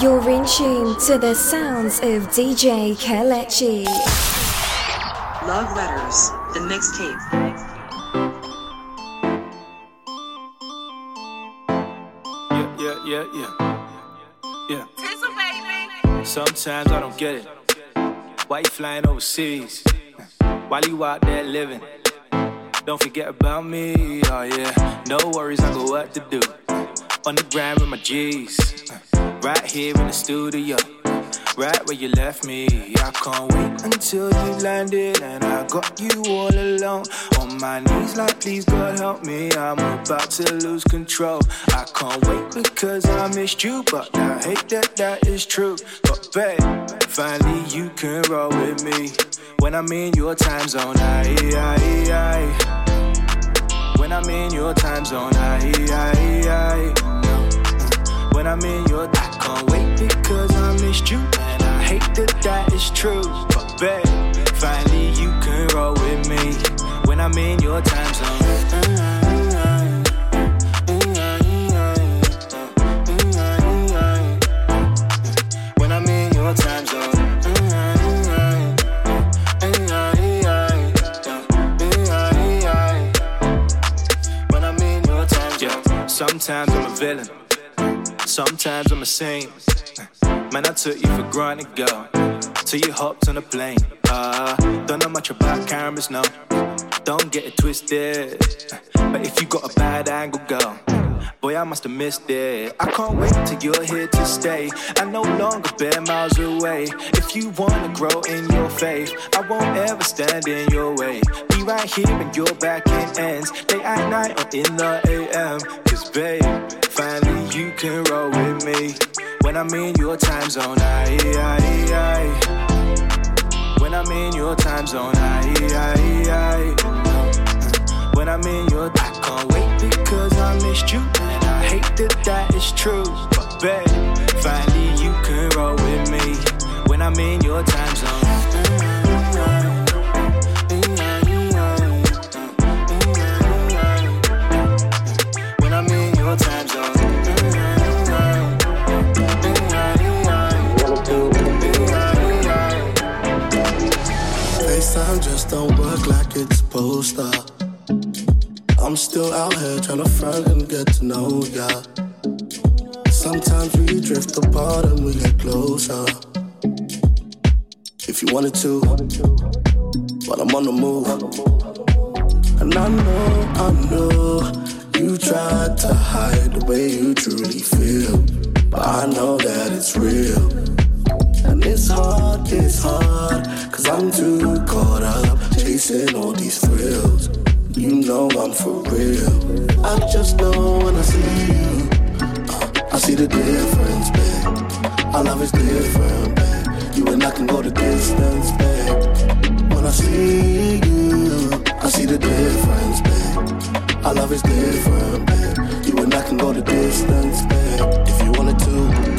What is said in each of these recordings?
You're in tune to the sounds of DJ Kelechi. Love Letters, the mixtape. Yeah, yeah, yeah, yeah. Yeah. Sometimes I don't get it. Why you flying overseas? While you out there living. Don't forget about me, oh yeah. No worries, I got work to do. On the ground with my G's. Right here in the studio. Right where you left me. I can't wait until you landed and I got you all alone. On my knees, like, please God help me. I'm about to lose control. I can't wait because I missed you, but I hate that that is true. But babe, finally you can roll with me. When I'm in your time zone, I. When I'm in your time zone, I. When I'm in your, I can't wait because I missed you, and I hate that that is true. But babe, finally you can roll with me when I'm in your time zone. When I'm in your time. When I'm in your time zone. Sometimes I'm a villain. Sometimes I'm a saint. Man, I took you for granted, girl. Till you hopped on a plane. Uh, don't know much about cameras, no. Don't get it twisted. But if you got a bad angle, girl. Boy, I must have missed it. I can't wait till you're here to stay. I no longer bear miles away. If you wanna grow in your faith, I won't ever stand in your way. Be right here when your back in ends. Late at night or in the AM. Cause babe, finally you can roll with me. When I'm in your time zone, I, I, I. When I'm in your time zone, I, I, I. When I'm in your, I can't wait because I missed you, and I hate that that is true. But babe, finally you can roll with me when I'm in your time zone. FaceTime just don't work like it's supposed to. I'm still out here trying to front and get to know ya. Sometimes we drift apart and we get closer. If you wanted to, but I'm on the move. And I know, I know, you tried to hide the way you truly feel. But I know that it's real. It's hard, it's hard, cause I'm too caught up chasing all these thrills. You know I'm for real. I just know when I see you, uh, I see the difference, babe. Our love is different, babe. You and I can go the distance, babe. When I see you, I see the difference, babe. Our love is different, babe. You and I can go the distance, babe. If you wanted to.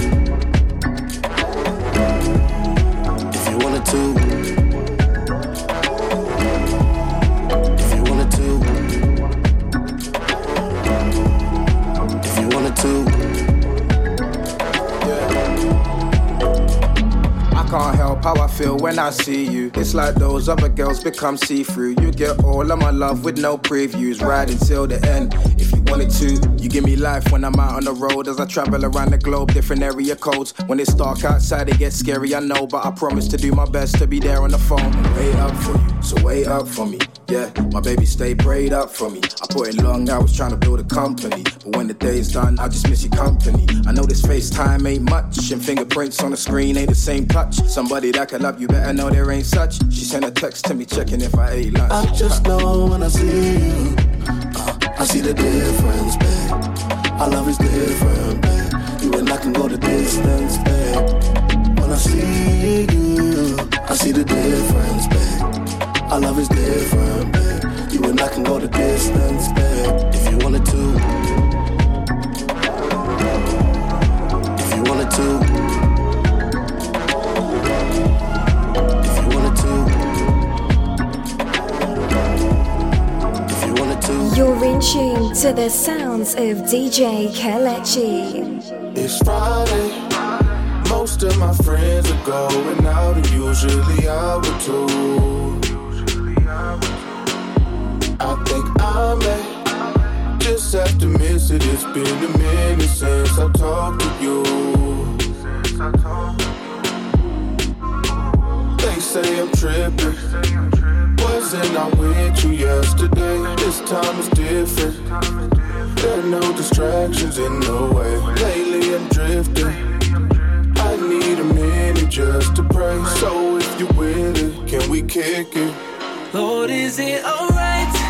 If feel when I see you. It's like those other girls become see through. You get all of my love with no previews, right until the end. If you wanted to, you give me life when I'm out on the road as I travel around the globe, different area codes. When it's dark outside, it gets scary, I know, but I promise to do my best to be there on the phone. Wait up for you, so wait up for me. Yeah, my baby stay prayed up for me. I put in long hours trying to build a company, but when the day's done, I just miss your company. I know this FaceTime ain't much, and fingerprints on the screen ain't the same touch. Somebody that can love you better know there ain't such. She sent a text to me checking if I ate lunch. I just know when I see you, uh, I see the difference, babe. Our love is different, babe. You and I can go the distance, babe. When I see you, I see the difference, babe. Our love is different, babe. You and I can go the distance, babe. If you wanted to. If you wanted to. If you wanted to. If you wanted to. You're in tune to the sounds of DJ Kelechi. It's Friday. most of my friends are going out, and usually I would too. I think I may just have to miss it. It's been a minute since I talked to you. They say I'm tripping. Wasn't I with you yesterday? This time is different. There are no distractions in the way. Lately I'm drifting. I need a minute just to pray. So if you with it, can we kick it? Lord, is it alright?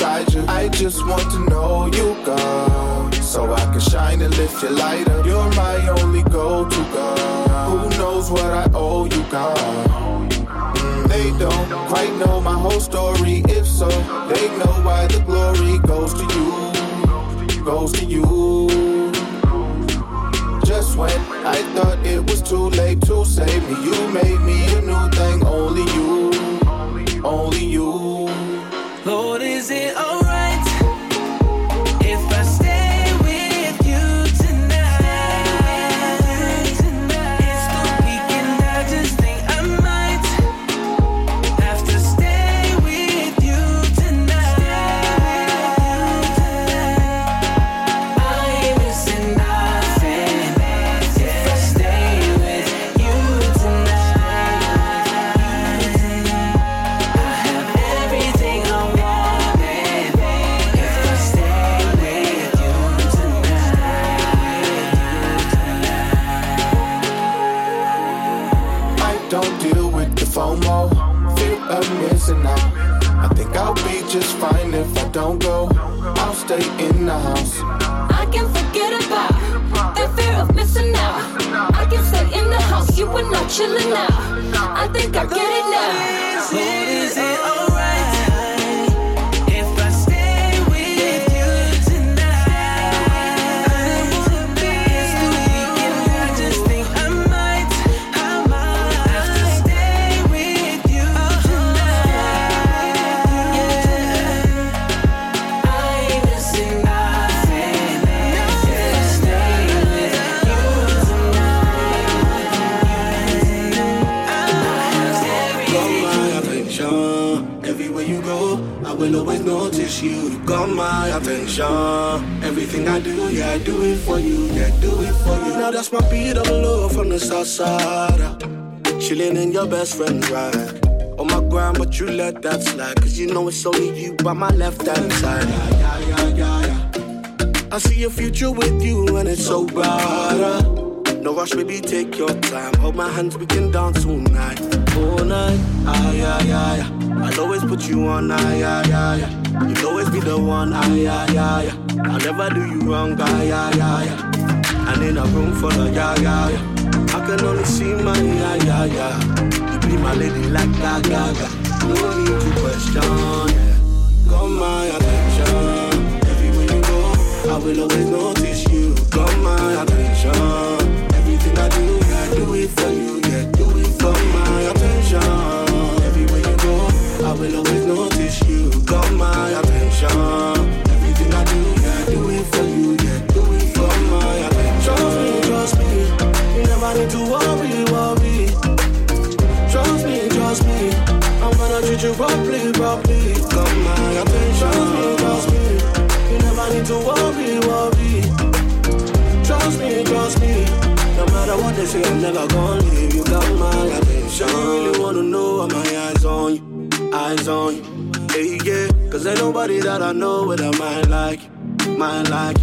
You. I just want to know you, God. So I can shine and lift your light up. You're my only go-to, God. Who knows what I owe you, God? Mm, they don't quite know my whole story. If so, they know why the glory goes to you. Goes to you. Just when I thought it was too late to save me, you made me a new thing. Only you. Only you. Everything I do, yeah, I do it for you, yeah, do it for you. Now that's my beat of love from the south side. Chilling in your best friend's ride. On my grind, but you let that slide. Cause you know it's only you by my left hand side. Yeah, yeah, yeah, yeah. I see a future with you and it's so bright. No rush, baby, take your time. Hold my hands, we can dance all night. All night, ah, yeah, yeah, yeah. I'll always put you on, ah, yeah, yeah, yeah. You'll always be the one, ah, yeah, yeah, yeah. I'll never do you wrong, ah, yeah, yeah, yeah. And in a room full of yeah, yeah, yeah. I can only see my yeah, yeah, yeah. You be my lady like that, gaga. No need to question, yeah. Got my attention. Everywhere you go, I will always notice they say, I'm never gonna leave. You got my attention. You really wanna know why my eyes on you, eyes on you. Hey, yeah, cause ain't nobody that I know with a mind like, mind like,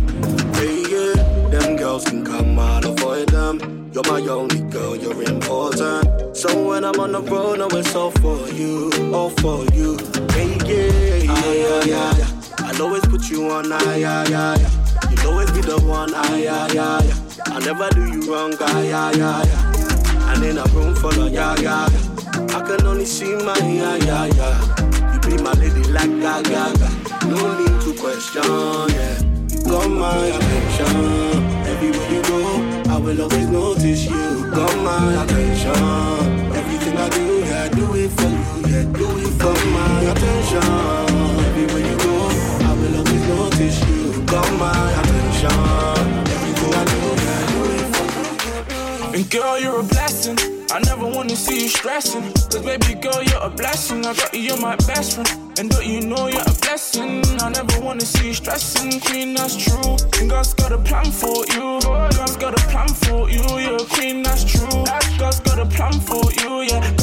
hey, yeah. Them girls can come, I'll avoid them. You're my only girl, you're important. So when I'm on the road, no, it's all for you, all for you. Hey, yeah, yeah, yeah, yeah. I'll always put you on, ah, yeah, yeah, yeah. You'll always be the one, ah, yeah, yeah, yeah. I'll never do you wrong, ah, yeah, yeah, yeah. And in a room full of, yeah, yeah, yeah. I can only see my, yeah, yeah, yeah. You be my lady like Gaga, no need to question, yeah. You got my attention, everywhere you go. I will always notice you. Got my attention. Everything I do, yeah, do it for you, yeah, do it for my attention. Everywhere you go, I will always notice you. Got my attention. And girl, you're a blessing. I never wanna see you stressing. Cause baby girl, you're a blessing. I got you, you're my best friend. And don't you know you're a blessing? I never wanna see you stressing, queen, that's true. And God's got a plan for you. God's got a plan for you. You're a queen, that's true. God's got a plan for you, yeah.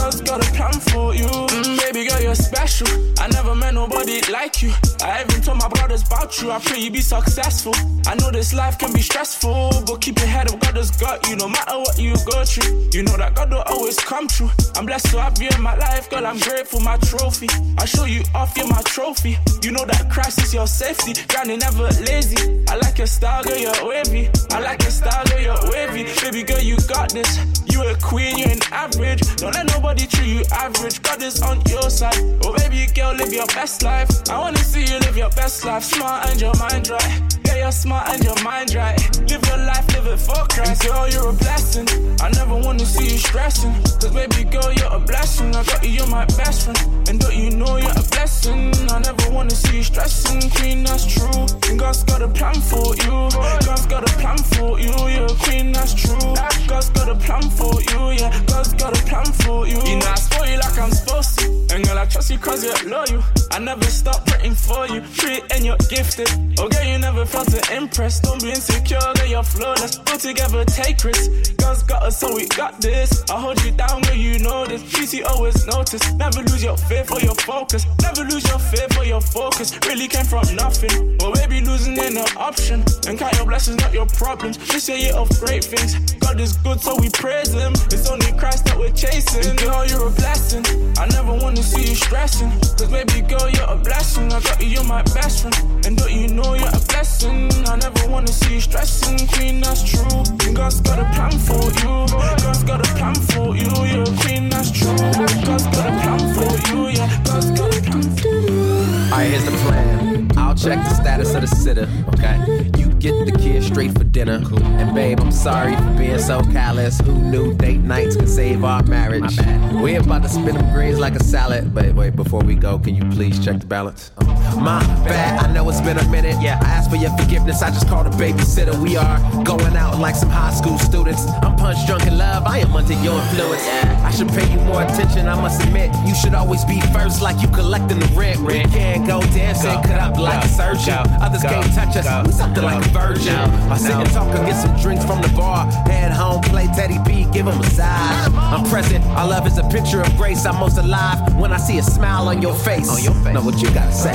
Like you. I even told my brothers about you. I pray you be successful. I know this life can be stressful, but keep your head up. God has got you no matter what you go through. You know that God will always come true. I'm blessed to have you in my life, girl. I'm grateful, my trophy. I show you off you're my trophy. You know that Christ is your safety. Granny never lazy. I like your style, girl, you're wavy. I like your style, girl, you're wavy. Baby girl, you got this. You a queen, you an average. Don't let nobody treat you average. God is on your side. Oh, baby girl, live your best life. I wanna see you live your best life. Smart and your mind right. Yeah, you're smart and your mind right. Live your life, live it for Christ. And girl, you're a blessing. I never wanna see you stressing. Cause baby girl, you're a blessing. I got you, you're my best friend. And don't you know you're a blessing? I never wanna see you stressing, queen, that's true. And God's got a plan for you. God's got a plan for you, you're a queen, that's true. God's got a plan for you, yeah. God's got a plan for you. You know, I spoil you like I'm supposed to. And girl, I trust you cause you're loyal. I never stop praying for you. Treat and you're gifted. Okay, you never felt to impress. Don't be insecure, girl, you're flawless. Go together, take risks. God's got us, so we got this. I hold you down, girl, you know this. PC always notice. Never lose your faith or your focus. Never lose your faith or your focus. Really came from nothing. Or maybe losing ain't no option. And count your blessings, not your problems. This year of great things. God is good, so we praise Him. It's only Christ that we're chasing. Girl, you're a blessing. I never wanna see you stressing. Cause baby girl, you're a blessing. I got you, you're my best friend. And don't you know you're a blessing? I never wanna see you stressing. Queen, that's true. God's got a plan for you. God's got a plan for you. You're queen, that's true. God's got a plan for you. Yeah, God's got a plan for you. Alright, here's the plan. I'll check the status of the sitter, okay? You get the kid straight for dinner. And babe, I'm sorry for being so callous. Who knew date nights could save our marriage? We're about to spin them greens like a salad. But wait, before we go, can you please check the balance? My bad, I know it's been a minute. Yeah, I asked for your forgiveness, I just called a babysitter. We are going out like some high school students. I'm punch drunk in love, I am under your influence. I should pay you more attention, I must admit. You should always be first, like you collecting the rent. We can't go dancing, cut up like a surgeon. Others can't touch us, we something like a virgin. I sit and talk and get some drinks from the bar. Head home, play Teddy P, give him a massage. I'm present, our love is a picture of grace. I'm most alive when I see a smile on your face. On your face. Know what you gotta say.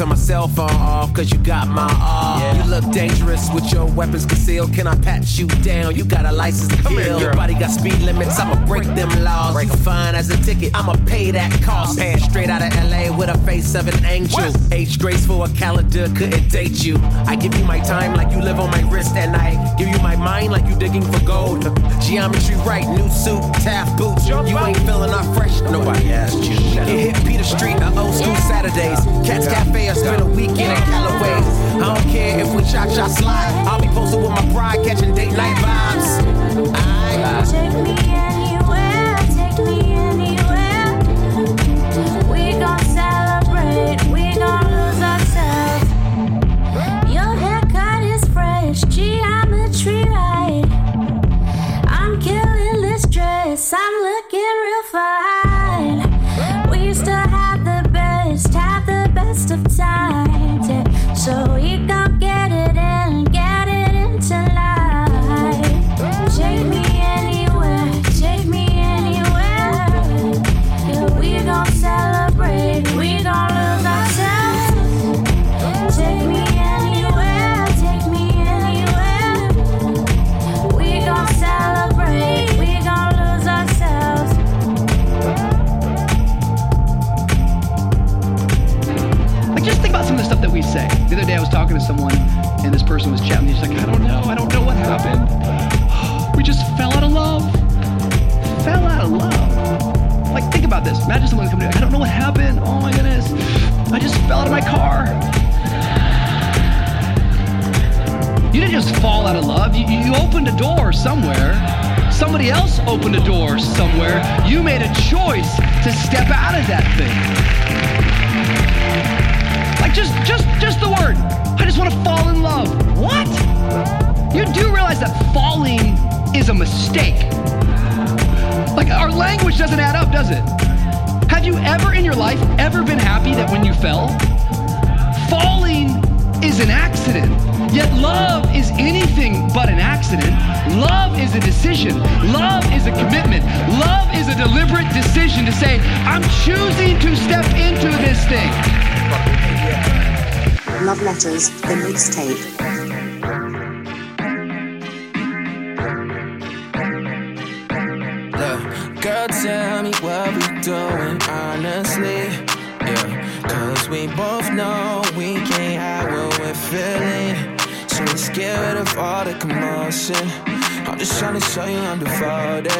Turn my cell phone off, cause you got my all. You look dangerous with your weapons concealed. Can I pat you down? You got a license to kill. Your body got speed limits, I'ma break them laws. Break a fine as a ticket, I'ma pay that cost. Paying straight out of LA with a face of an angel. Age graceful, a calendar couldn't date you. I give you my time like you live on my wrist, and I give you my mind like you digging for gold. Geometry right, new suit, taff boots. You ain't feeling not fresh, nobody asked you. You hit Peter Street, the old school Saturdays. Cats Cafe, or spend a weekend at Callaway. I don't care if we cha cha slide. I'll be posted with my bride, catching date night vibes. Aight. Take me anywhere, person was chatting. He's like, I don't know, I don't know what happened. We just fell out of love. Fell out of love. Like, think about this. Imagine someone coming to I don't know what happened. Oh my goodness. I just fell out of my car. You didn't just fall out of love. You, you opened a door somewhere. Somebody else opened a door somewhere. You made a choice to step out of that thing. Like just just just the word. I just want to fall in love. What? You do realize that falling is a mistake. Like our language doesn't add up, does it? Have you ever in your life ever been happy that when you fell? Falling is an accident. Yet love is anything but an accident. Love is a decision. Love is a commitment. Love is a deliberate decision to say, I'm choosing to step into this thing. Love Letters, the mixtape. Girl, tell me what we doing, honestly. Yeah, cause we both know we can't hide what we're feeling. So get rid of all the commotion. I'm just trying to show you I'm devoted.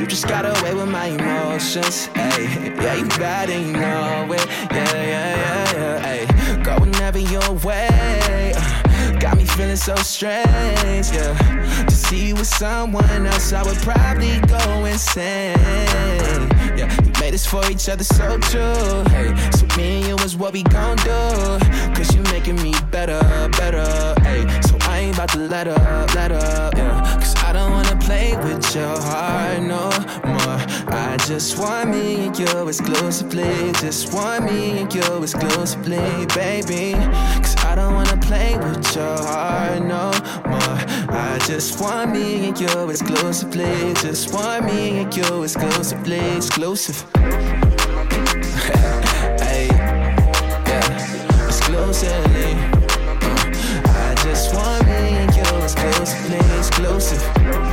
You just got away with my emotions. Hey, yeah, you bad and you know it. Yeah, yeah, yeah, yeah. Hey, whenever your way. Uh, got me feeling so strange, yeah. To see you with someone else, I would probably go insane. Yeah, we made this for each other so true. Hey, so me and you is what we gon' do. Cause you making me better, better. Hey, so I ain't about to let up, let up. Yeah, cause play with your heart no more. I just want me and you exclusively. Just want me and you exclusively, baby. Cause I don't wanna play with your heart no more. I just want me and you exclusively. Just want me and you exclusively, exclusive. hey, yeah, exclusively. Uh, I just want me and you exclusively, exclusive.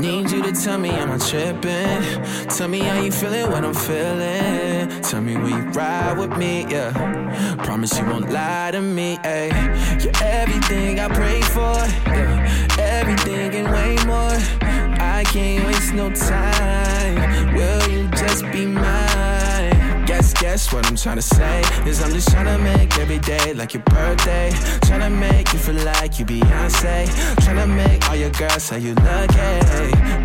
Need you to tell me am I tripping? Tell me how you feeling, when I'm feeling. Tell me will you ride with me, yeah. Promise you won't lie to me, ayy. You're everything I pray for, yeah. Everything and way more. I can't waste no time. Will you just be mine? Guess, guess what I'm trying to say is I'm just trying to make every day like your birthday. Trying to make you feel like you Beyonce. Trying to make all your girls say you lucky.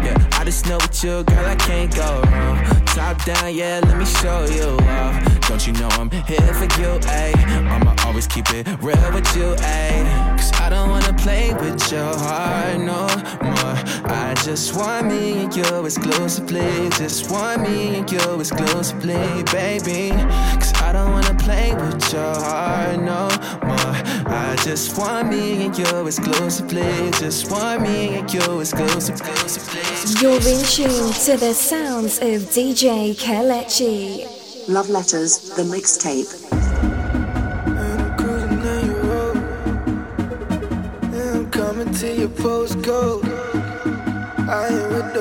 Yeah, I just know with you, girl, I can't go wrong. Top down, yeah, let me show you off. Don't you know I'm here for you, ayy? I'ma always keep it real with you, ayy. Cause I don't wanna play with your heart no more. I just want me and you exclusively. Just want me and you exclusively, baby. Cause I don't wanna play with your heart no more. I just want me and you exclusively. Just want me and you exclusively. exclusively. You're in tune to the sounds of DJ Kelechi. Love Letters, the mixtape. I'm cruising down your road. Yeah, I'm coming to your postcode. I am with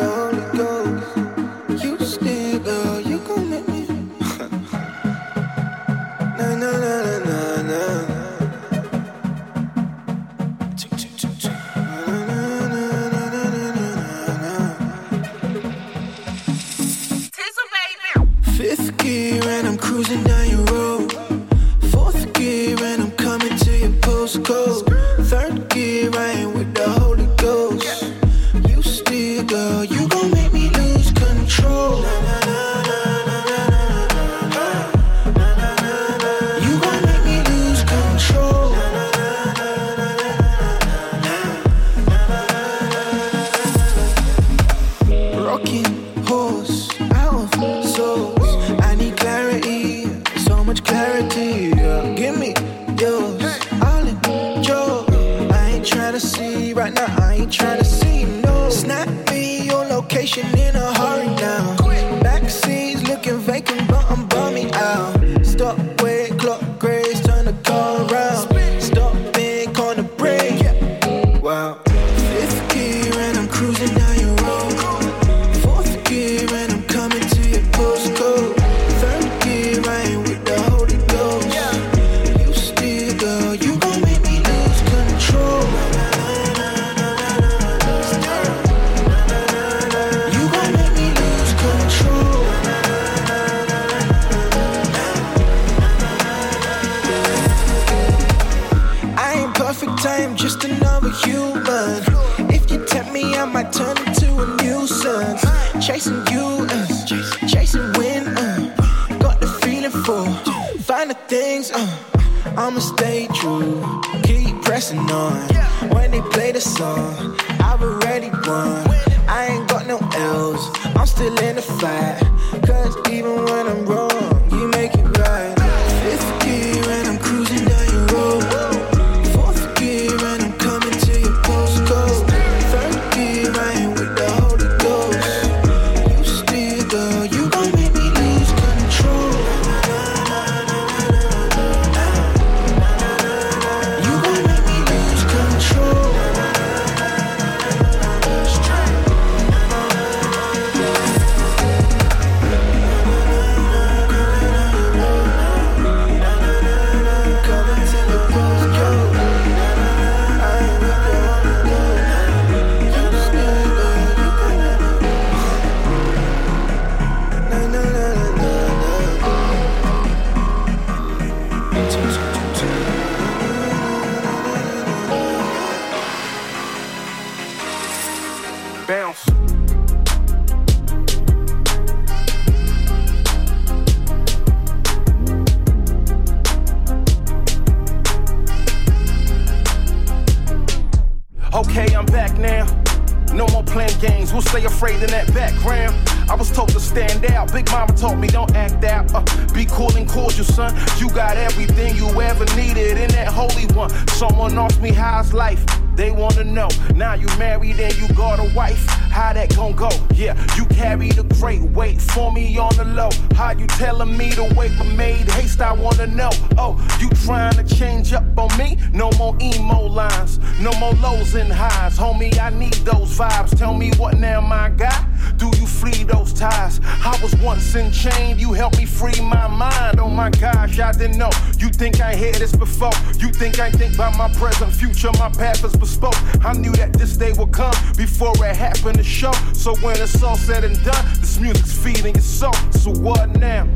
said and done, this music's feeding your soul. So what now?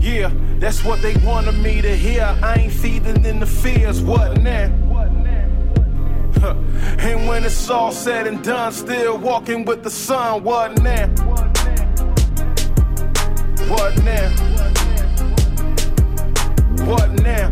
Yeah, that's what they wanted me to hear. I ain't feeding in the fears. What now? And when it's all said and done, still walking with the sun. What now? What now? What now?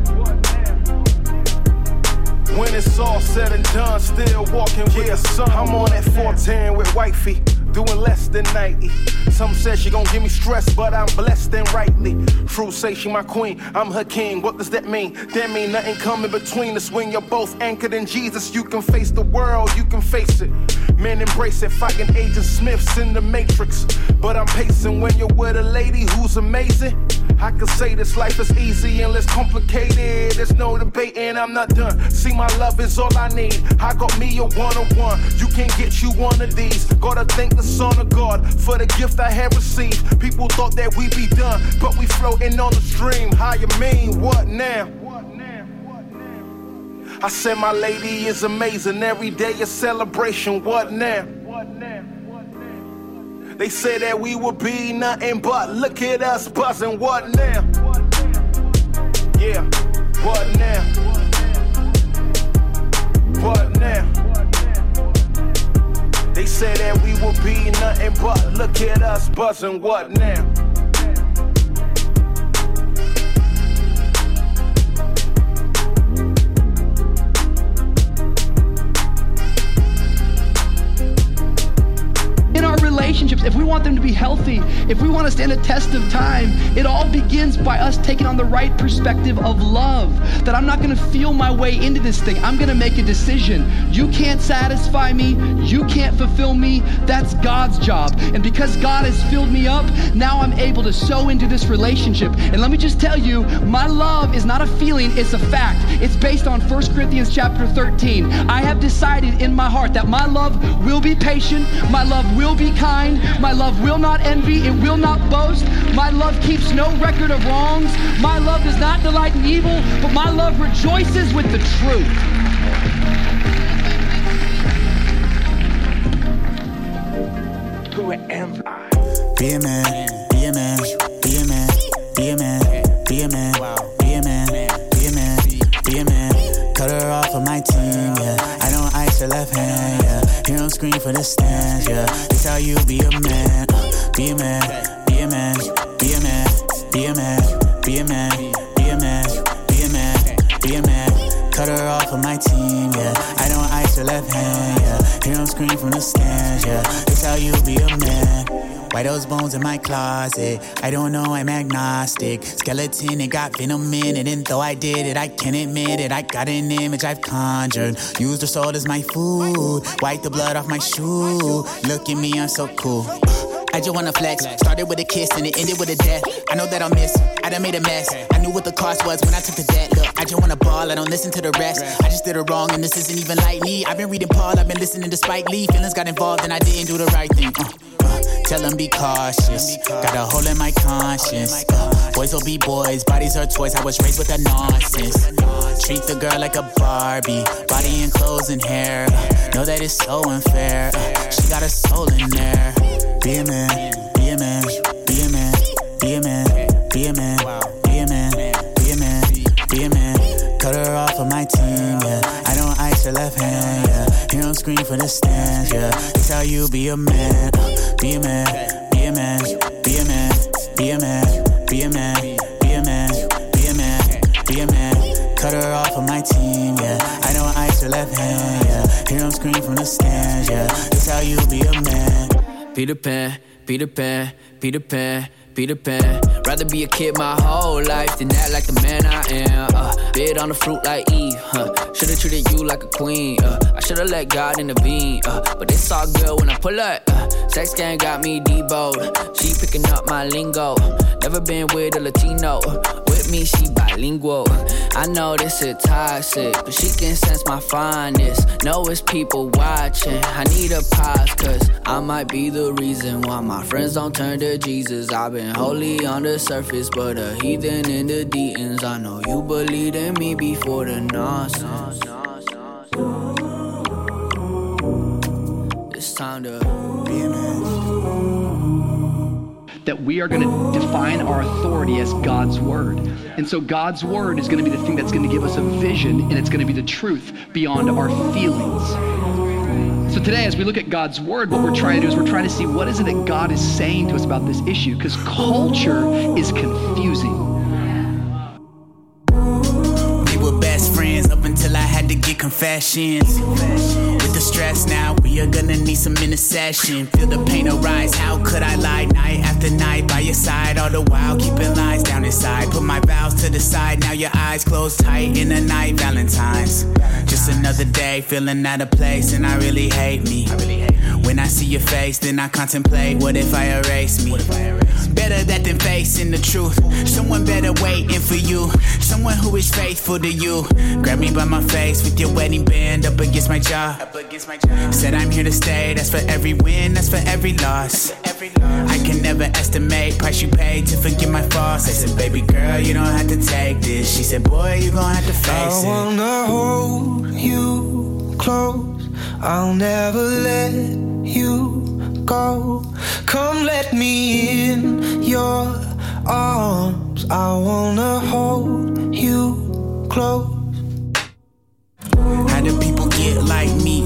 When it's all said and done, still walking with the sun. I'm on that 410 with wifey, doing less than 90. Some say she gon' give me stress, but I'm blessed and rightly. Fruit say she my queen, I'm her king. What does that mean? That mean nothing coming between us when you're both anchored in Jesus. You can face the world, you can face it. Men embrace it, fighting Agent Smiths in the Matrix. But I'm pacing when you're with a lady who's amazing. I can say this life is easy and less complicated. There's no debating, I'm not done. See, my love is all I need. I got me a one on one. You can't get you one of these. Gotta thank the Son of God for the gift I have received. People thought that we'd be done, but we floating on the stream. How you mean? What now? I said my lady is amazing. Every day a celebration. What now? What now? They say that we would be nothing but look at us buzzing. What now? Yeah. What now? What now? They say that we would be nothing but look at us buzzing. What now? Relationships, if we want them to be healthy, if we want to stand a test of time, it all begins by us taking on the right perspective of love. That I'm not going to feel my way into this thing. I'm going to make a decision. You can't satisfy me. You can't fulfill me. That's God's job. And because God has filled me up, now I'm able to sow into this relationship. And let me just tell you, my love is not a feeling, it's a fact. It's based on 1 Corinthians chapter 13. I have decided in my heart that my love will be patient, my love will be kind, my love will not envy, it will not boast. My love keeps no record of wrongs. My love does not delight in evil, but my love rejoices with the truth. Who am I? Be a man, be a man, be a man, be a man, be a man, be a man, be a man, be a man. Cut her off of my team. Yeah, I don't ice your left hand, yeah. Hear 'em scream for the stands, yeah. This how you be a man, uh, be a man, be a man, be a man, be a man, be a man, be a man, be a man, be a man. Cut her off of my team, yeah. I don't ice her left hand, yeah. Hear 'em scream from the stands, yeah. This how you be a man. Why those bones in my closet? I don't know, I'm agnostic. Skeleton, it got venom in it, and though I did it, I can't admit it. I got an image I've conjured. Use the soul as my food. Wipe the blood off my shoe. Look at me, I'm so cool. I just wanna flex. Started with a kiss and it ended with a death. I know that I'll miss. I done made a mess. I knew what the cost was when I took the debt. Look, I just wanna ball. I don't listen to the rest. I just did it wrong and this isn't even like me. I've been reading Paul. I've been listening to Spike Lee. Feelings got involved and I didn't do the right thing. Uh, uh, tell them be cautious. Got a hole in my conscience. Uh, boys will be boys. Bodies are toys. I was raised with a nonsense. Treat the girl like a Barbie. Body and clothes and hair. Know that it's so unfair. She got a soul in there. Be a man, be a man, be a man, be a man, be a man, be a man, be a man, be a man. Cut her off of my team, yeah. I don't ice her left hand, yeah. Hear 'em scream for the stands, yeah. This how you be a man, uh, be a man, be a man, be a man, be a man, be a man, be a man, be a man, be a man. Cut her off of my team, yeah. I don't ice her left hand, yeah. Hear 'em scream from the stands, yeah. This how you be a man. Peter Pan, Peter Pan, Peter Pan, Peter Pan. Rather be a kid my whole life than act like the man I am. Uh, bid on the fruit like Eve, huh? Should've treated you like a queen. Uh, I should've let God intervene. Uh, but it's all good when I pull up. Uh, sex game got me deboed. She picking up my lingo. Never been with a Latino. With me, she bilingual. I know this is toxic, but she can sense my fineness. Know it's people watching. I need a pause, cause I might be the reason why my friends don't turn to Jesus. I've been holy on the surface, but a heathen in the deetings. I know you believed in me before the nonsense. It's time to be that we are going to define our authority as God's word. And so God's word is going to be the thing that's going to give us a vision and it's going to be the truth beyond our feelings. So today as we look at God's word, what we're trying to do is we're trying to see what is it that God is saying to us about this issue because culture is confusing. We were best friends up until I had to get confessions. Stress now, we are gonna need some intercession. Feel the pain arise. How could I lie night after night by your side? All the while keeping lies down inside. Put my vows to the side. Now your eyes closed tight in the night. Valentine's. Just another day, feeling out of place, and I really hate me. When I see your face, then I contemplate. What if I erase me? Better that than facing the truth. Someone better waiting for you. Someone who is faithful to you. Grab me by my face with your wedding band up against my jaw. Said I'm here to stay. That's for every win. That's for every loss. I can never estimate price you pay to forgive my faults. I said, baby girl, you don't have to take this. She said, boy, you gon' have to face I it. wanna hold you close. I'll never let you go. Come let me in your arms. I wanna hold you close. How do people get like me?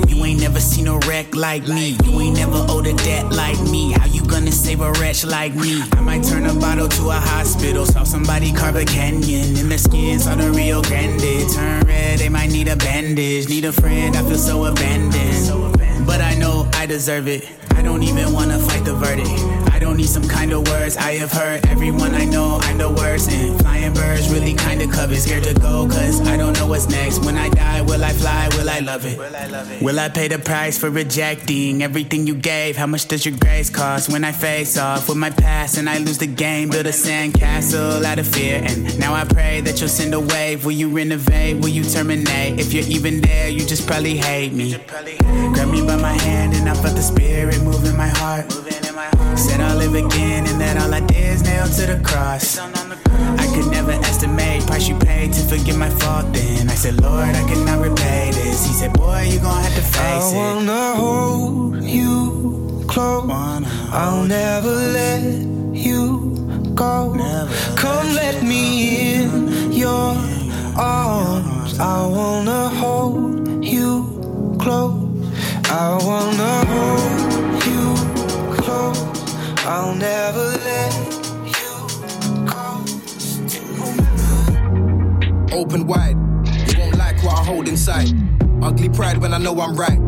Never seen a wreck like me. You ain't never owed a debt like me. How you gonna save a wretch like me? I might turn a bottle to a hospital. Saw somebody carve a canyon. in their skin's on the Rio Grande. Turn red, they might need a bandage. Need a friend, I feel so abandoned. But I know I deserve it. I don't even wanna fight the verdict. I don't need some kind of words. I have heard everyone I know, I know words. And flying birds really kinda covet. Scared to go, cause I don't know what's next. When I die, will I fly? Will I love it? Will I love it? Will I pay the price for rejecting everything you gave? How much does your grace cost when I face off with my past and I lose the game? Build a sandcastle out of fear. And now I pray that you'll send a wave. Will you renovate? Will you terminate? If you're even there, you just probably hate me. Grab me by my hand and I felt the spirit moving my heart. Said I'll live again and that all I did is nail to the cross. I could never estimate price you paid to forgive my fault. Then I said, Lord, I cannot repay this. He said, Boy, you gon' have to face it. I wanna hold you close. I'll never let you go. Come let me in your arms. I wanna hold you close. I wanna hold. I'll never let you go. Open wide, you won't like what I hold inside. Ugly pride when I know I'm right.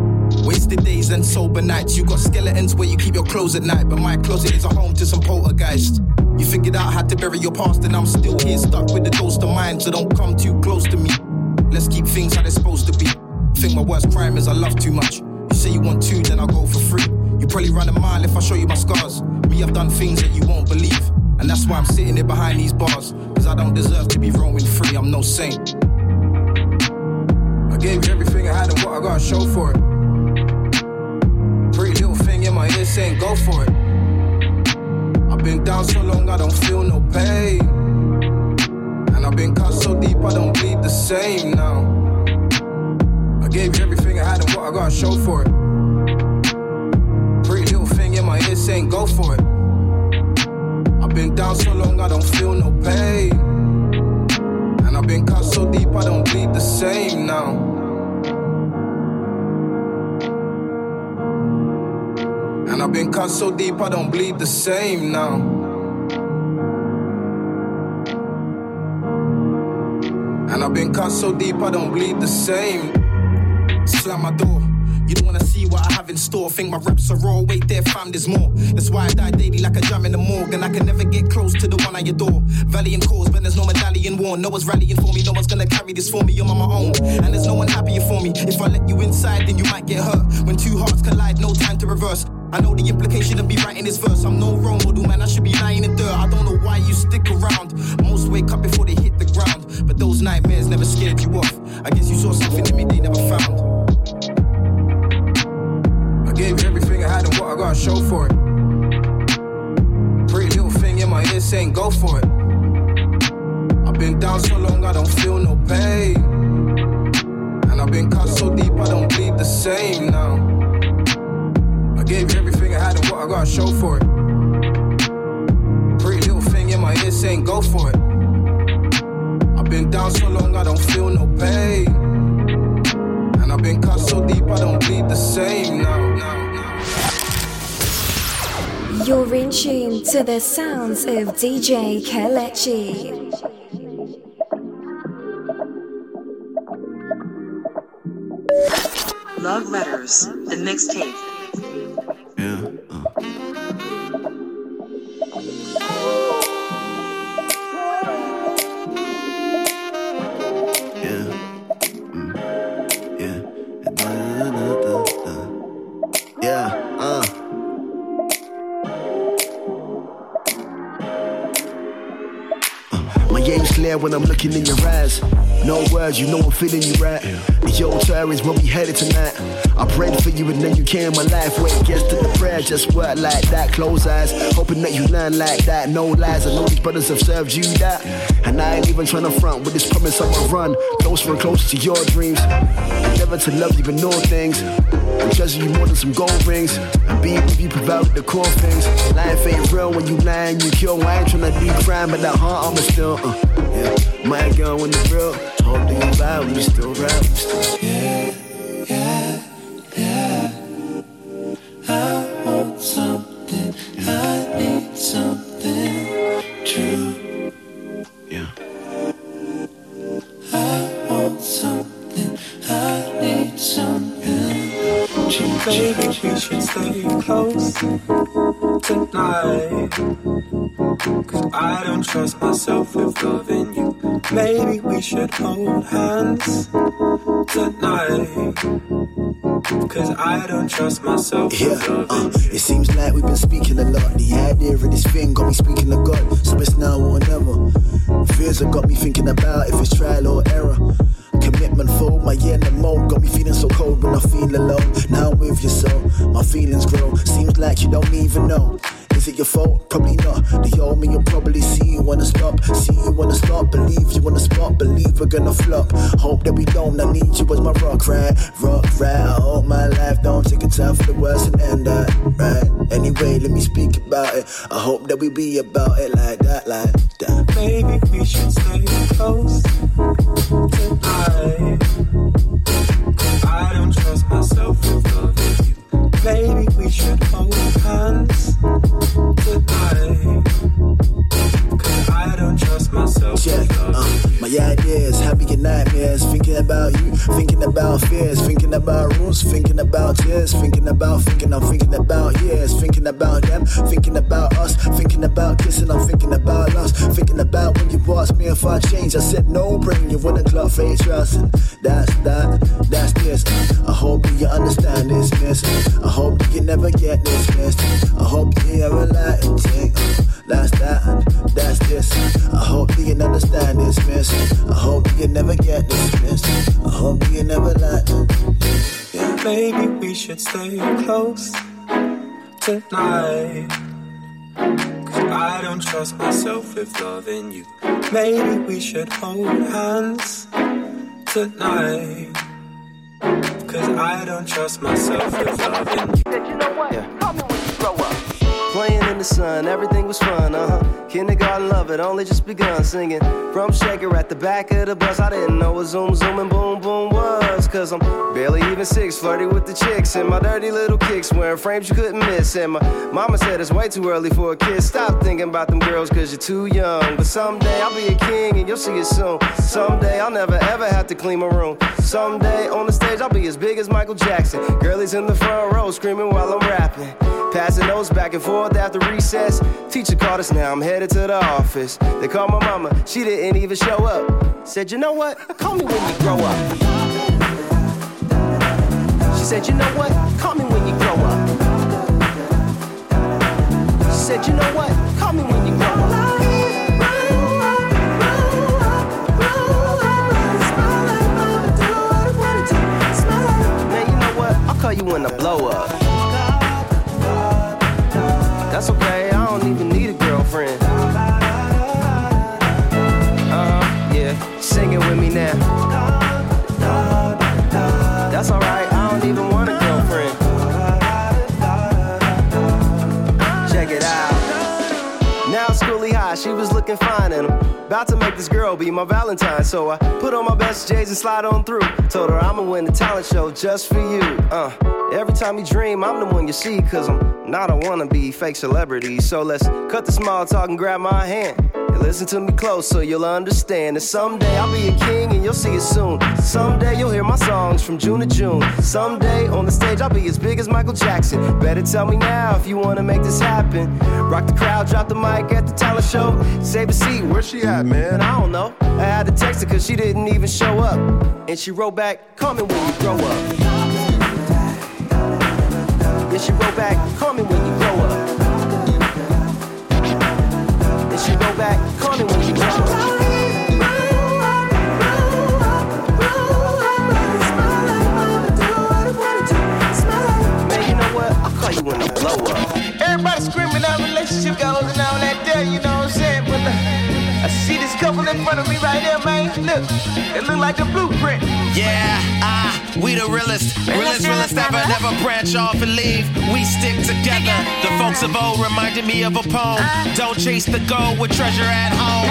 Wasted days and sober nights. You got skeletons where you keep your clothes at night, but my closet is a home to some poltergeist. You figured out how to bury your past, and I'm still here stuck with the ghost of mine. So don't come too close to me. Let's keep things how they're supposed to be. Think my worst crime is I love too much. You say you want two, then I'll go for free. You probably run a mile if I show you my scars. Me, I've done things that you won't believe. And that's why I'm sitting there behind these bars. Cause I don't deserve to be roaming free, I'm no saint. I gave you everything I had and what I gotta show for it. Pretty little thing in my ear saying go for it. I've been down so long I don't feel no pain. And I've been cut so deep I don't bleed the same now. I gave you everything I had and what I gotta show for it. Pretty little thing in my ear saying go for it. I've been down so long I don't feel no pain. And I've been cut so deep I don't bleed the same now. And I've been cut so deep I don't bleed the same now. And I've been cut so deep I don't bleed the same. Slam my door. You don't wanna see what I have in store. Think my raps are raw. Wait there, fam, there's more. That's why I die daily like a jam in the morgue. And I can never get close to the one I adore. Valiant cause, but there's no medallion worn. No one's rallying for me. No one's gonna carry this for me. I'm on my own. And there's no one happier for me. If I let you inside, then you might get hurt. When two hearts collide, no time to reverse. I know the implication of me writing this verse. I'm no role model, man. I should be lying in dirt. I don't know why you stick around. Most wake up before they hit the ground. But those nightmares never scared you off. I guess you saw something in me they never found. Gave everything I had and what I gotta show for it. Pretty little thing in my ear saying go for it. I've been down so long I don't feel no pain. And I've been cut so deep I don't bleed the same now. I gave everything I had and what I gotta show for it. Pretty little thing in my ear saying go for it. I've been down so long I don't feel no pain. And I've been cut so deep I don't bleed the same now. You're in tune to the sounds of DJ Kelechi. Love Letters, the mixtape. When I'm looking in your eyes. No words, you know I'm feeling you right. The tour is where we headed tonight. I prayed for you and then you came my life. When it gets to the prayer, just work like that. Close eyes, hoping that you learn like that. No lies, I know these brothers have served you that. And I ain't even trying to front with this promise I'ma run closer and closer to your dreams. To love but know things. And treasure you more than some gold rings. And being with you provide the core things. Life ain't real when you and you kill. I ain't tryna be crime, but that heart I'ma still. Uh, yeah. My girl when the real. Hope that you when you still when still. Yeah, should stay close tonight. Cause I don't trust myself with loving you. Maybe we should hold hands tonight. Cause I don't trust myself Yeah, with loving uh, it seems like we've been speaking a lot. The idea of this thing got me speaking to God, so it's now or never. Fears have got me thinking about if it's trial or error. Commitment full, my and got me feeling so cold when I feel alone. Now with you, so my feelings grow. Seems like you don't even know. Is it your fault? Probably not. The old me, you'll probably see you wanna stop. See you wanna stop, believe you wanna spot, believe we're gonna flop. Hope that we don't, I need you as my rock, right? Rock, right. I hope my life don't take a time for the worst and end that, right? Anyway, let me speak about it. I hope that we be about it like that, like that. Maybe we should stay close tonight. I don't trust myself with Maybe we should hold hands. Tonight. Uh, my ideas, happy your nightmares. Thinking about you, thinking about fears, thinking about rules, thinking about tears, thinking about thinking, I'm thinking about years, thinking about them, thinking about us, thinking about kissing, I'm thinking about us, thinking about when you asked me if I changed. I said no, bring you wouldn't clock for your trust. That's that, that's this. I hope you understand this, miss. I hope you never get dismissed. I hope you it take. That's that, that's this. I hope you understand this, miss. I hope you never get dismissed. I hope you never let. Yeah, maybe we should stay close tonight. Cause I don't trust myself with loving you. Maybe we should hold hands tonight. Cause I don't trust myself with loving you. You know what? Call me when you grow up. The sun, everything was fun, uh huh. Kindergarten love it, only just begun singing. From Shaker at the back of the bus, I didn't know what zoom, zoom, and boom, boom was. Cause I'm barely even six, flirty with the chicks, and my dirty little kicks wearing frames you couldn't miss. And my mama said it's way too early for a kid. Stop thinking about them girls, cause you're too young. But someday I'll be a king, and you'll see it soon. Someday I'll never ever have to clean my room. Someday on the stage I'll be as big as Michael Jackson. Girlies in the front row screaming while I'm rapping. Passing notes back and forth after recess. Teacher called us now, I'm headed to the office. They called my mama, she didn't even show up. Said, you know what? Call me when you grow up. She said, you know what? Call me when you grow up. She said, you know what? Call me when you grow up. Man, you know what? I'll call you when I blow up. That's okay, I don't even need a girlfriend. Looking fine I'm about to make this girl be my Valentine. So I put on my best J's and slide on through. Told her I'ma win the talent show just for you. Uh, every time you dream, I'm the one you see, cause I'm not a wannabe fake celebrity. So let's cut the small talk and grab my hand. And listen to me close so you'll understand that someday I'll be a king and you'll see it soon. Someday you'll hear my songs from June to June. Someday on the stage I'll be as big as Michael Jackson. Better tell me now if you wanna make this happen. Rock the crowd, drop the mic at the talent show. Save a seat, where she at, man? I don't know. I had to text her cause she didn't even show up. And she wrote back, call me when you grow up. Then she wrote back, call me when you grow up. She back, call me when you. Man, you know what? I'll call you when I blow up. Everybody screaming out relationship goals and all that there, you know what I'm saying? But uh, couple in front of me right here, man. Look, it look like the blueprint. Yeah, ah, we the realest, realest, realest ever. Never branch off and leave. We stick together. The folks of old reminded me of a poem. Don't chase the goal with treasure at home.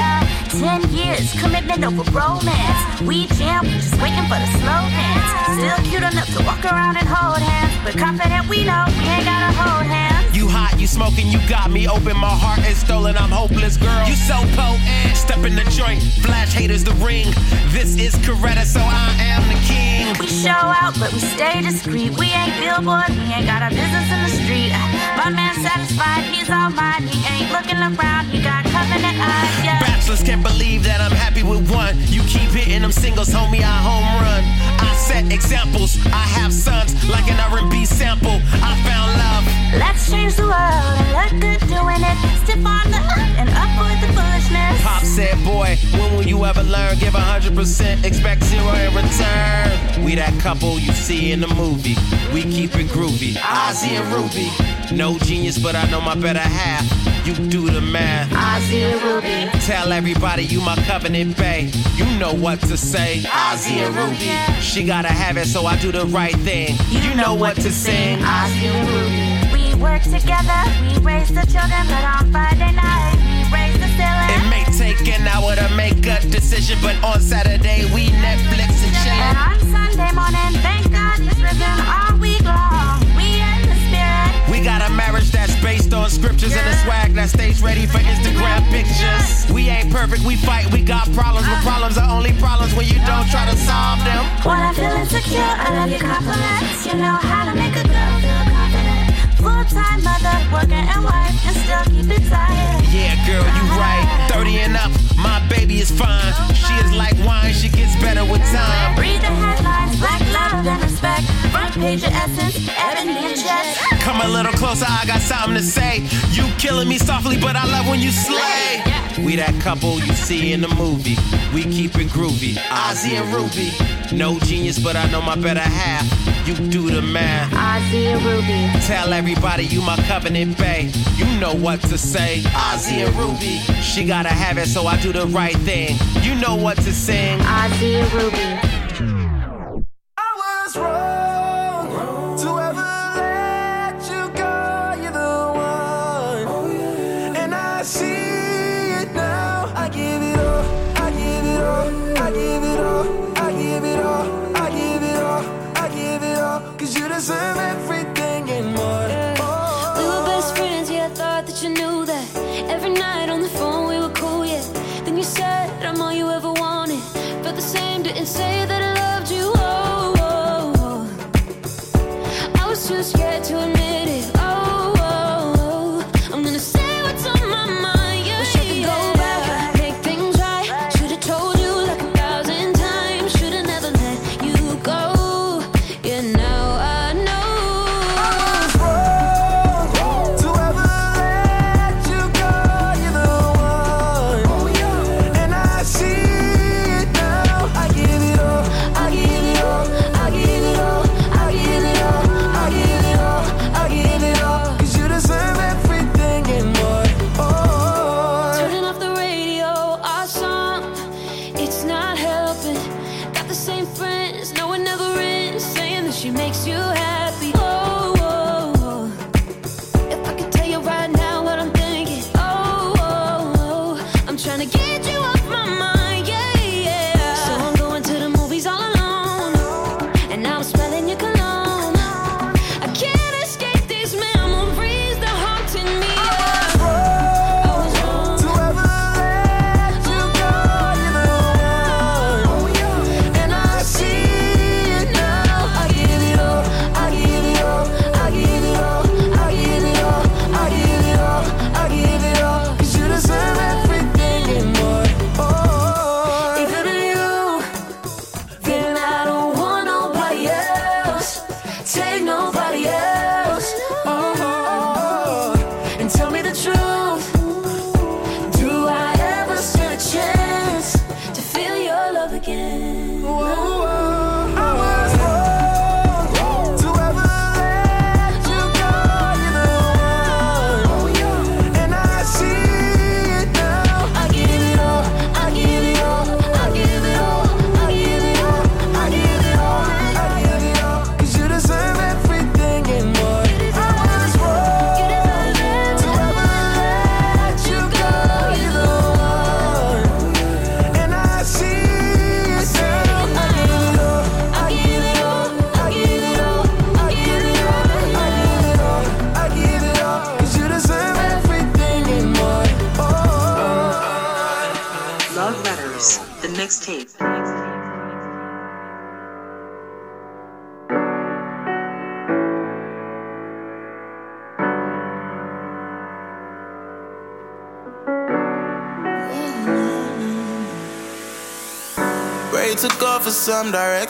Ten years, commitment over romance. We jam, just waiting for the slow dance. Still cute enough to walk around and hold hands. But confident we know we ain't gotta hold hands. You hot, you smoking, you got me open. My heart is stolen, I'm hopeless, girl. You so potent. Step in the joint, flash haters the ring. This is Coretta, so I am the king. We show out, but we stay discreet. We ain't billboard, we ain't got our business in the street. My man satisfied, he's all mine. He ain't looking around, he got covenant eyes, yeah. Bachelors can't believe that I'm happy with one. You keep hitting them singles, homie, I home run. I set examples, I have sons like an R&B sample. I found love. Let's change the world and look good doing it. Stiff on the up and upward the foolishness. Pop said, boy, when will you ever learn? Give 100%, expect zero in return. We that couple you see in the movie. We keep it groovy. Ossie and Ruby. No genius, but I know my better half. You do the math. Ossie and Ruby. Tell everybody you my covenant bae. You know what to say. Ossie and Ruby. She gotta have it, so I do the right thing. You know what to sing. Ossie and Ruby. We work together, we raise the children, but on Friday night, we raise the ceiling. It may take an hour to make a decision, but on Saturday we Netflix and chill. And on Sunday morning, thank God it's rhythm got a marriage that's based on scriptures and a swag that stays ready for Instagram pictures. We ain't perfect, we fight, we got problems, but uh. problems are only problems when you don't try to solve them. When I feel insecure, I love your compliments. You know how to make a girl feel confident. Full time mother, worker and wife, and still keep it tight. Yeah, girl, you right. 30 and up, my baby is fine. She is like wine, she gets better with time. Read the headlines, black love and respect. Front page of essence, ebony and jet. Come a little closer, I got something to say. You killing me softly, but I love when you slay. We that couple you see in the movie. We keep it groovy. Ossie and Ruby. No genius, but I know my better half. You do the math. Ossie and Ruby. Tell everybody you my covenant bae. You know what to say. Ossie and Ruby. She gotta have it, so I do the right thing. You know what to sing. Ossie and Ruby.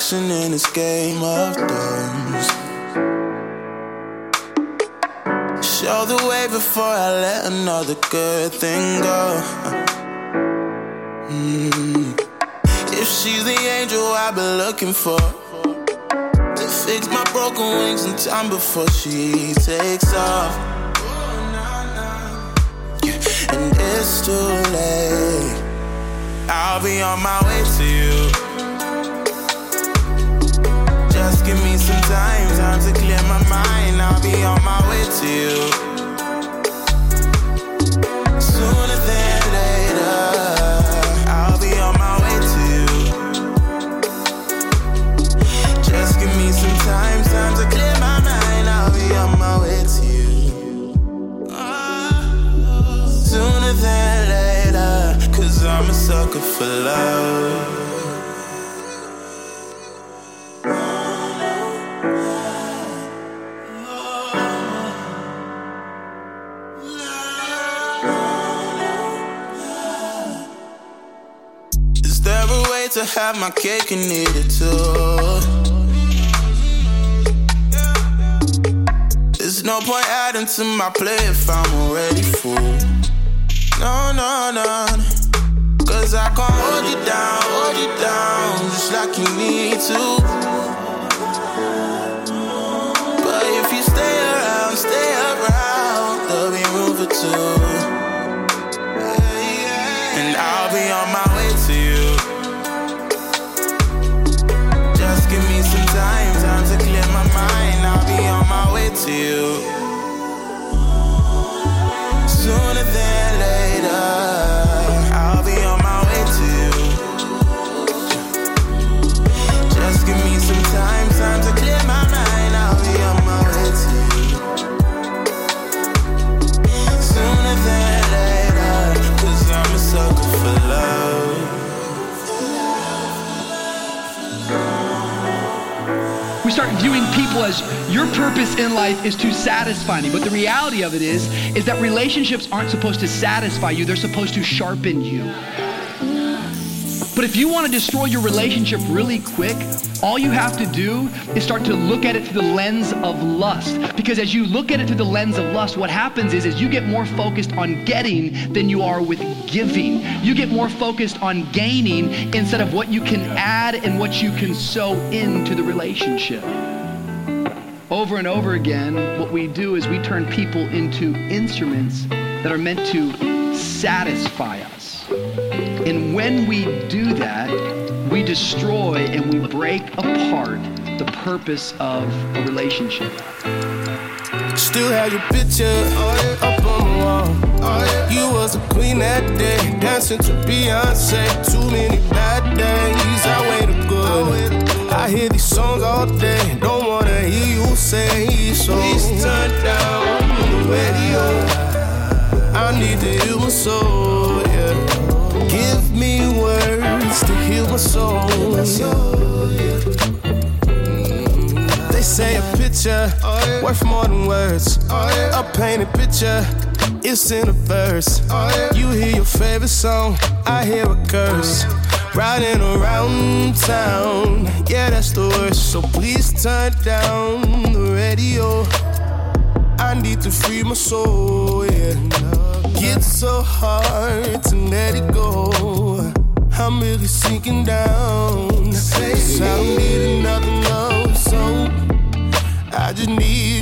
Direction in this game of thumbs. Show the way before I let another good thing go. Mm. If she's the angel I've been looking for, to fix my broken wings in time before she takes off. And it's too late. I'll be on my way to you. Give me some time, time to clear my mind. I'll be on my way to you. Sooner than later, I'll be on my way to you. Just give me some time, time to clear my mind. I'll be on my way to you. Sooner than later, cause I'm a sucker for love. Have my cake and eat it too? There's no point adding to my plate if I'm already full. No, no, no. Cause I can't hold you down, hold you down, just like you need to. But if you stay around, stay around, there'll be room for two. And I'll be on my to clear my mind. I'll be on my way to you. Sooner than as your purpose in life is to satisfy me. But the reality of it is, is that relationships aren't supposed to satisfy you, they're supposed to sharpen you. But if you want to destroy your relationship really quick, all you have to do is start to look at it through the lens of lust. Because as you look at it through the lens of lust, what happens is, is you get more focused on getting than you are with giving. You get more focused on gaining instead of what you can add and what you can sow into the relationship. Over and over again, what we do is we turn people into instruments that are meant to satisfy us. And when we do that, we destroy and we break apart the purpose of a relationship. Still have your picture up on the wall. You was a queen that day, dancing to Beyonce. Too many bad days, I waited good. I hear these songs all day, don't you say so. Please turn down the radio. I need to hear my soul, yeah. Give me words to heal my soul. They say a picture worth more than words. A painted picture, it's in a verse. You hear your favorite song, I hear a curse. Riding around town, yeah, that's the worst. So please turn down the radio. I need to free my soul, yeah. It's so hard to let it go. I'm really sinking down. Cause I don't need another love song. I just need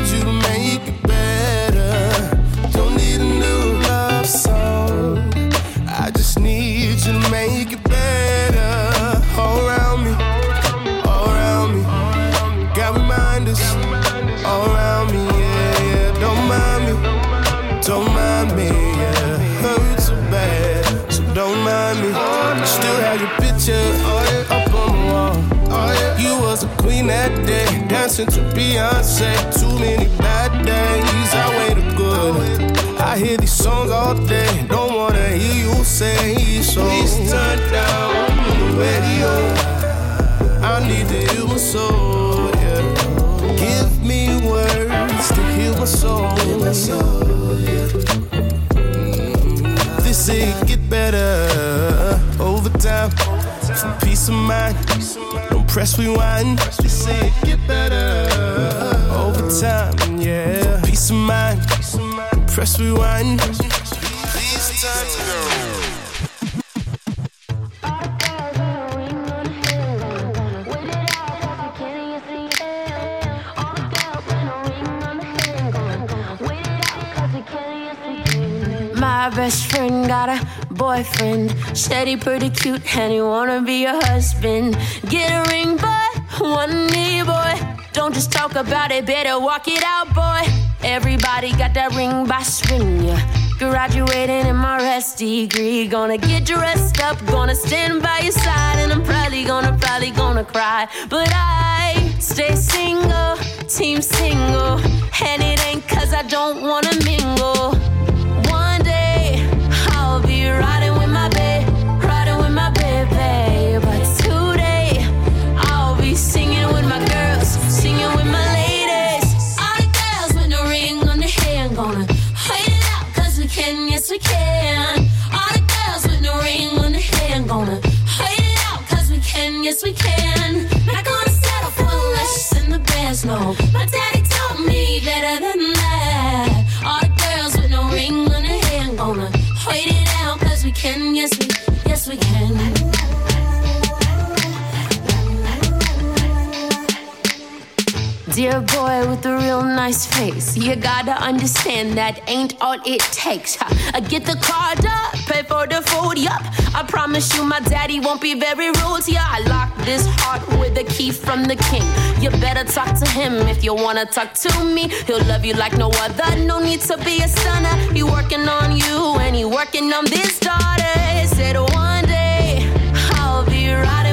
dancing to Beyonce. Too many bad days, I waited good. I hear these songs all day, don't wanna hear you say so. Please turn down the radio. I need to hear my soul, yeah. Give me words to heal my soul. Mm, They say it get better over time. Peace of mind, don't press rewind. They say it get better over time, yeah. Peace of mind, Don't press rewind. Turn to My best friend got a boyfriend. Said he pretty cute and he wanna be your husband. Get a ring, boy. One knee, boy. Don't just talk about it, better walk it out, boy. Everybody got that ring by spring, yeah. Graduating in my rest degree. Gonna get dressed up, gonna stand by your side. And I'm probably gonna, probably gonna cry. But I stay single, team single. And it ain't cause I don't wanna mingle. Dear boy with a real nice face, you gotta understand that ain't all it takes. I uh, get the card up, pay for the food, yup. I promise you, my daddy won't be very rude. Yeah, I lock this heart with a key from the king. You better talk to him if you wanna talk to me. He'll love you like no other, no need to be a stunner. He working on you and he working on this daughter. He said one day I'll be riding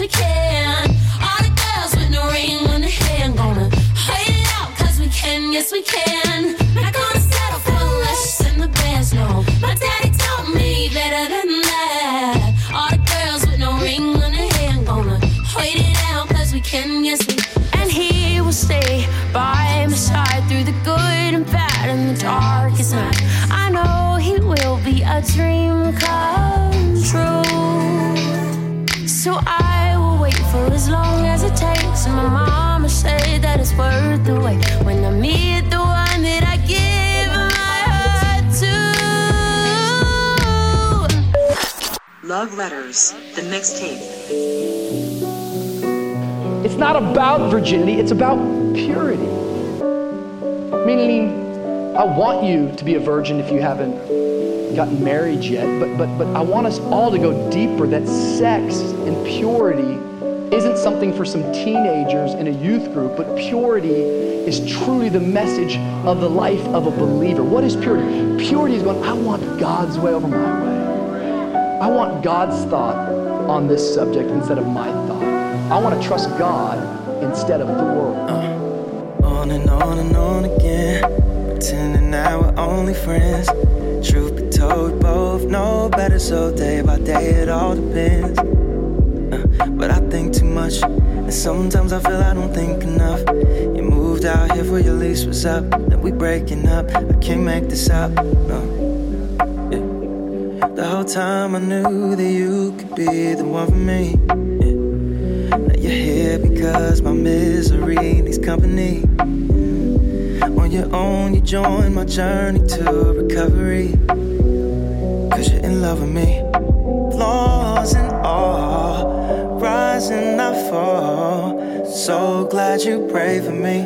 we can. All the girls with no ring on their hand gonna wait it out, cause we can, yes we can. Not gonna settle for less in the best, no. My daddy taught me better than that. All the girls with no ring on their hand gonna wait it out, cause we can, yes we can. And he will stay by my side through the good and bad and the darkest night. I know he will be a dream come true. So I will wait for as long as it takes. And my mama say that it's worth the wait when I meet the one that I give my heart to. Love Letters, the mixtape. It's not about virginity, it's about purity. Meaning, I want you to be a virgin if you haven't gotten married yet, but, but, but I want us all to go deeper that sex and purity isn't something for some teenagers in a youth group, but purity is truly the message of the life of a believer. What is purity? Purity is going, I want God's way over my way. I want God's thought on this subject instead of my thought. I want to trust God instead of the world. Uh, on and on and on again. Pretending now we're only friends. Truth be told, both know better, so day by day it all depends. Uh, but I think too much, and sometimes I feel I don't think enough. You moved out here for your lease was up, then we breaking up. I can't make this up. No. Yeah. The whole time I knew that you could be the one for me. Yeah. Now you're here because my misery needs company. On your own, you join my journey to recovery. Cause you're in love with me. Flaws and all, rise and I fall. So glad you pray for me.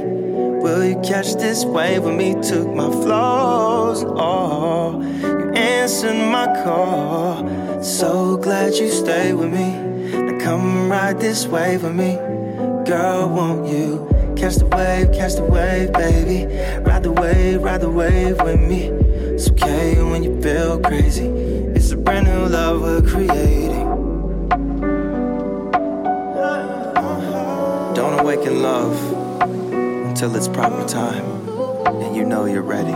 Will you catch this wave with me? Took my flaws and all. You answered my call. So glad you stayed with me. Now come ride this wave with me. Girl, won't you? Catch the wave, catch the wave, baby. Ride the wave, ride the wave with me. It's okay when you feel crazy. It's a brand new love we're creating. Don't awaken love until it's proper time and you know you're ready.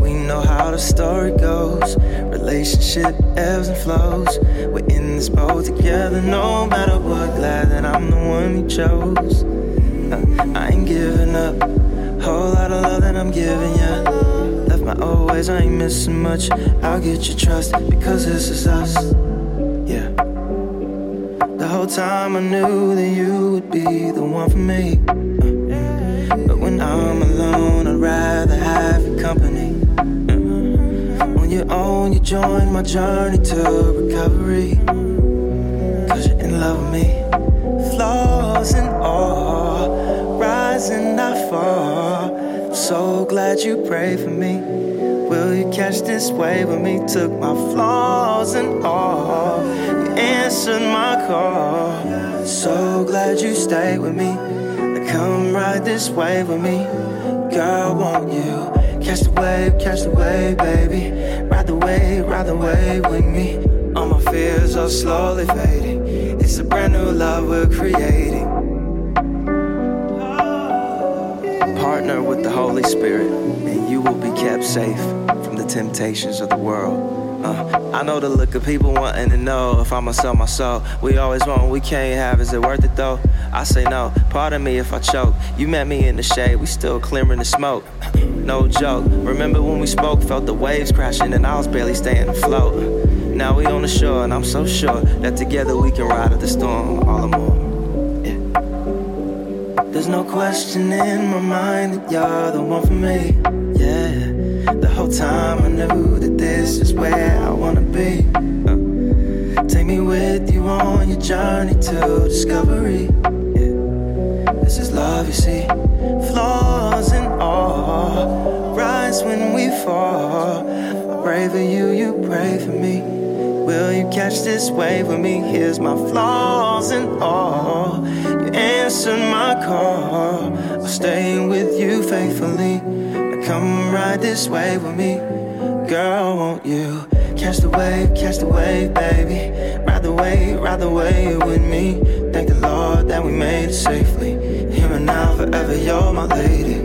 We know how the story goes. Relationship ebbs and flows. We're in this boat together, no matter what. Glad that I'm the one you chose. Giving up. Whole lot of love that I'm giving ya. Left my old ways, I ain't missing much. I'll get your trust because this is us. Yeah. The whole time I knew that you would be the one for me. But when I'm alone, I'd rather have your company. Uh, on your own, you join my journey to recovery. Cause you're in love with me. Flaws and all, rise and I fall. So glad you prayed for me. Will you catch this wave with me? Took my flaws and all. You answered my call. So glad you stayed with me. Come ride this wave with me. Girl, won't you? Catch the wave, catch the wave, baby. Ride the wave, ride the wave with me. All my fears are slowly fading. It's a brand new love we're creating. Partner with the Holy Spirit, and you will be kept safe from the temptations of the world. Uh, I know the look of people wanting to know if I'ma sell my soul. We always want, what we can't have. Is it worth it though? I say no. Pardon me if I choke. You met me in the shade, we still clearing the smoke. No joke. Remember when we spoke, felt the waves crashing, and I was barely staying afloat. Now we on the shore, and I'm so sure that together we can ride out the storm all the more. There's no question in my mind that you're the one for me. Yeah, the whole time I knew that this is where I wanna be. Uh, take me with you on your journey to discovery. Yeah, this is love, you see. Flaws and all, rise when we fall. I pray for you, you pray for me. Will you catch this wave with me? Here's my flaws and all. Answered my call. I'll stay with you faithfully. Now come ride this way with me. Girl, won't you catch the wave, catch the wave, baby? Ride the wave, ride the wave with me. Thank the Lord that we made it safely. Here and now, forever, you're my lady.